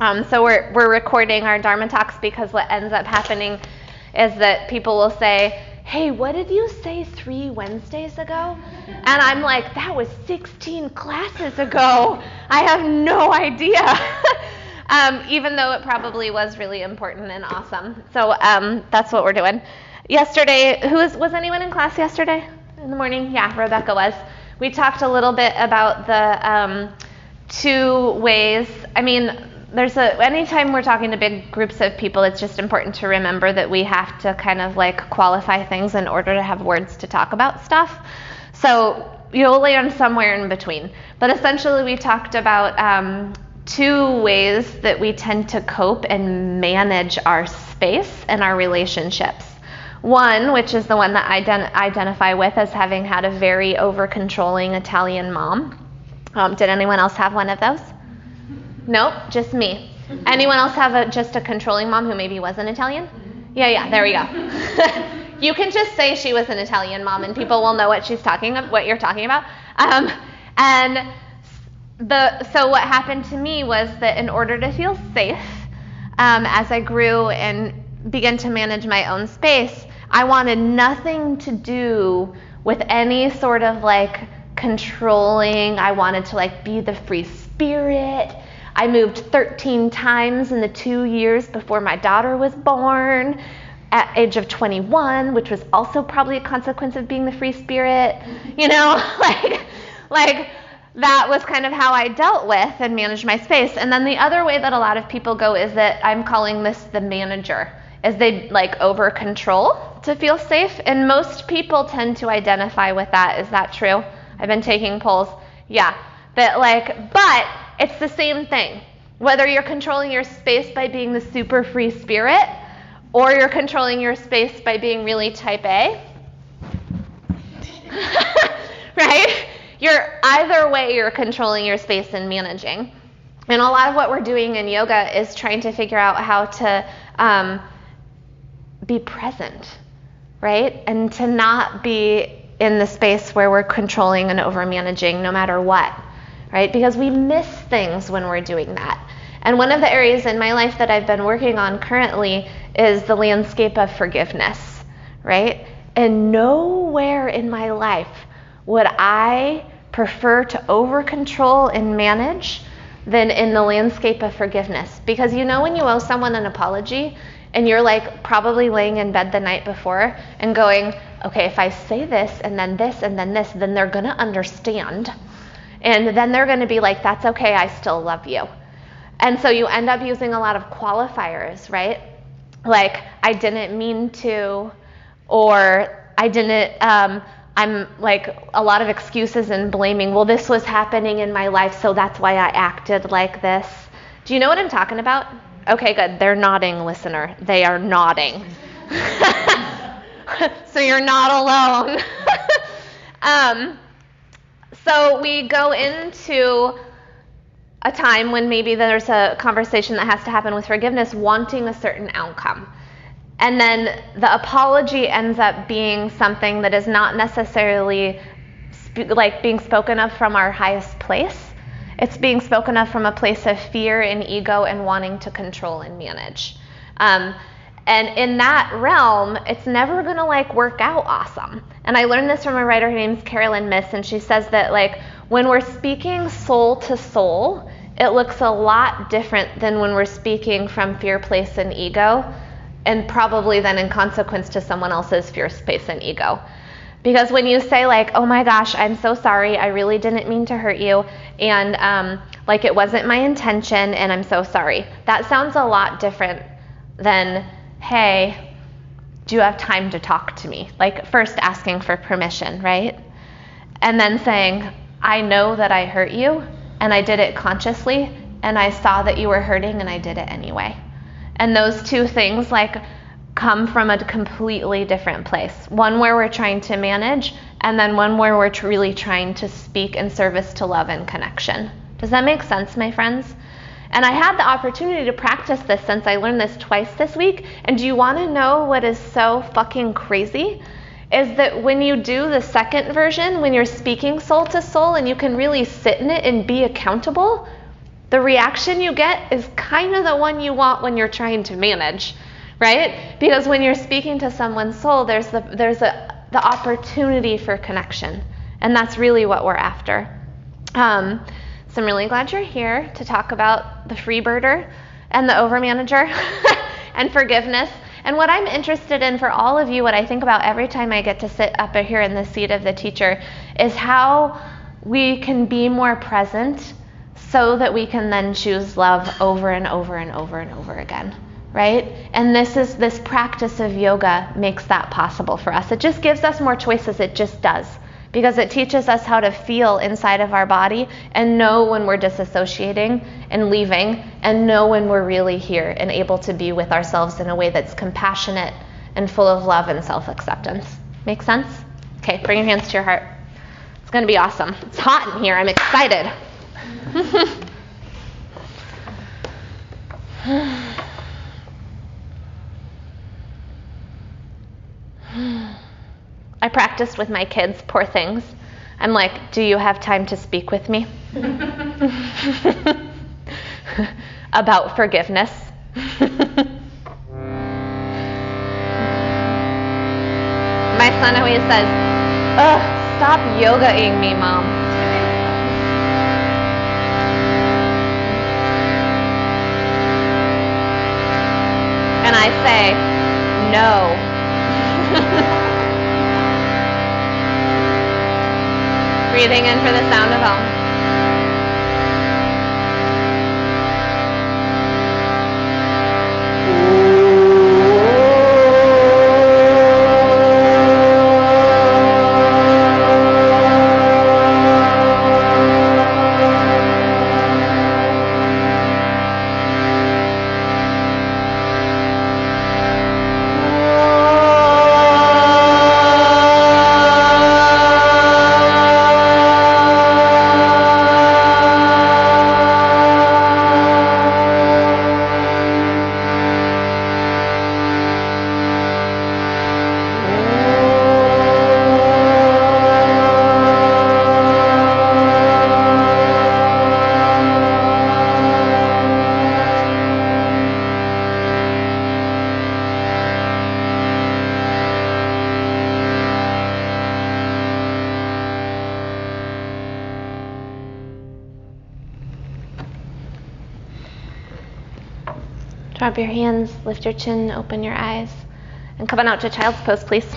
Um, so we're, we're recording our Dharma talks because what ends up happening is that people will say, Hey, what did you say three Wednesdays ago? And I'm like, That was 16 classes ago. I have no idea. um, even though it probably was really important and awesome. So um, that's what we're doing. Yesterday, who was, was anyone in class yesterday in the morning? Yeah, Rebecca was. We talked a little bit about the um, two ways. I mean, there's a anytime we're talking to big groups of people, it's just important to remember that we have to kind of like qualify things in order to have words to talk about stuff. So you'll land somewhere in between. But essentially, we talked about um, two ways that we tend to cope and manage our space and our relationships. One, which is the one that I ident- identify with as having had a very over controlling Italian mom. Um, did anyone else have one of those? Nope, just me. Anyone else have a, just a controlling mom who maybe was an Italian? Yeah, yeah, there we go. you can just say she was an Italian mom, and people will know what she's talking what you're talking about. Um, and the so what happened to me was that in order to feel safe, um, as I grew and began to manage my own space, I wanted nothing to do with any sort of like controlling. I wanted to like be the free spirit I moved 13 times in the two years before my daughter was born at age of 21, which was also probably a consequence of being the free spirit. You know, like, like that was kind of how I dealt with and managed my space. And then the other way that a lot of people go is that I'm calling this the manager, is they like over control to feel safe. And most people tend to identify with that. Is that true? I've been taking polls. Yeah. That like, but it's the same thing. Whether you're controlling your space by being the super free spirit or you're controlling your space by being really type A. right? You're either way you're controlling your space and managing. And a lot of what we're doing in yoga is trying to figure out how to um, be present, right? And to not be in the space where we're controlling and over managing no matter what right? Because we miss things when we're doing that. And one of the areas in my life that I've been working on currently is the landscape of forgiveness, right? And nowhere in my life would I prefer to over control and manage than in the landscape of forgiveness. Because you know, when you owe someone an apology and you're like probably laying in bed the night before and going, okay, if I say this and then this and then this, then they're going to understand and then they're going to be like, that's okay, I still love you. And so you end up using a lot of qualifiers, right? Like, I didn't mean to, or I didn't, um, I'm like a lot of excuses and blaming. Well, this was happening in my life, so that's why I acted like this. Do you know what I'm talking about? Okay, good. They're nodding, listener. They are nodding. so you're not alone. um, so we go into a time when maybe there's a conversation that has to happen with forgiveness, wanting a certain outcome. And then the apology ends up being something that is not necessarily sp- like being spoken of from our highest place. It's being spoken of from a place of fear and ego and wanting to control and manage. Um, and in that realm, it's never going to like work out awesome. And I learned this from a writer named Caroline Myss, and she says that like when we're speaking soul to soul, it looks a lot different than when we're speaking from fear, place, and ego, and probably then in consequence to someone else's fear, space, and ego. Because when you say like, "Oh my gosh, I'm so sorry. I really didn't mean to hurt you," and um, like it wasn't my intention, and I'm so sorry, that sounds a lot different than hey, do you have time to talk to me? Like, first asking for permission, right? And then saying, I know that I hurt you, and I did it consciously, and I saw that you were hurting, and I did it anyway. And those two things, like, come from a completely different place. One where we're trying to manage, and then one where we're really trying to speak in service to love and connection. Does that make sense, my friends? And I had the opportunity to practice this since I learned this twice this week. And do you want to know what is so fucking crazy? Is that when you do the second version, when you're speaking soul to soul and you can really sit in it and be accountable, The reaction you get is kind of the one you want when you're trying to manage, right? Because when you're speaking to someone's soul, there's the there's a, the opportunity for connection, and that's really what we're after. Um, so I'm really glad you're here to talk about the freebirder and the overmanager and forgiveness. And what I'm interested in for all of you, what I think about every time I get to sit up here in the seat of the teacher, is how we can be more present so that we can then choose love over and over and over and over again right? And this is this practice of yoga makes that possible for us. It just gives us more choices. It just does because it teaches us how to feel inside of our body and know when we're disassociating and leaving and know when we're really here and able to be with ourselves in a way that's compassionate and full of love and self-acceptance. Make sense? Okay bring your hands to your heart. It's going to be awesome. It's hot in here. I'm excited I practiced with my kids, poor things. I'm like, Do you have time to speak with me? About forgiveness. my son always says, Ugh, stop yogaing me, mom. and I say, no. Breathing in for the sound of Om. Drop your hands, lift your chin, open your eyes, and come on out to child's pose, please.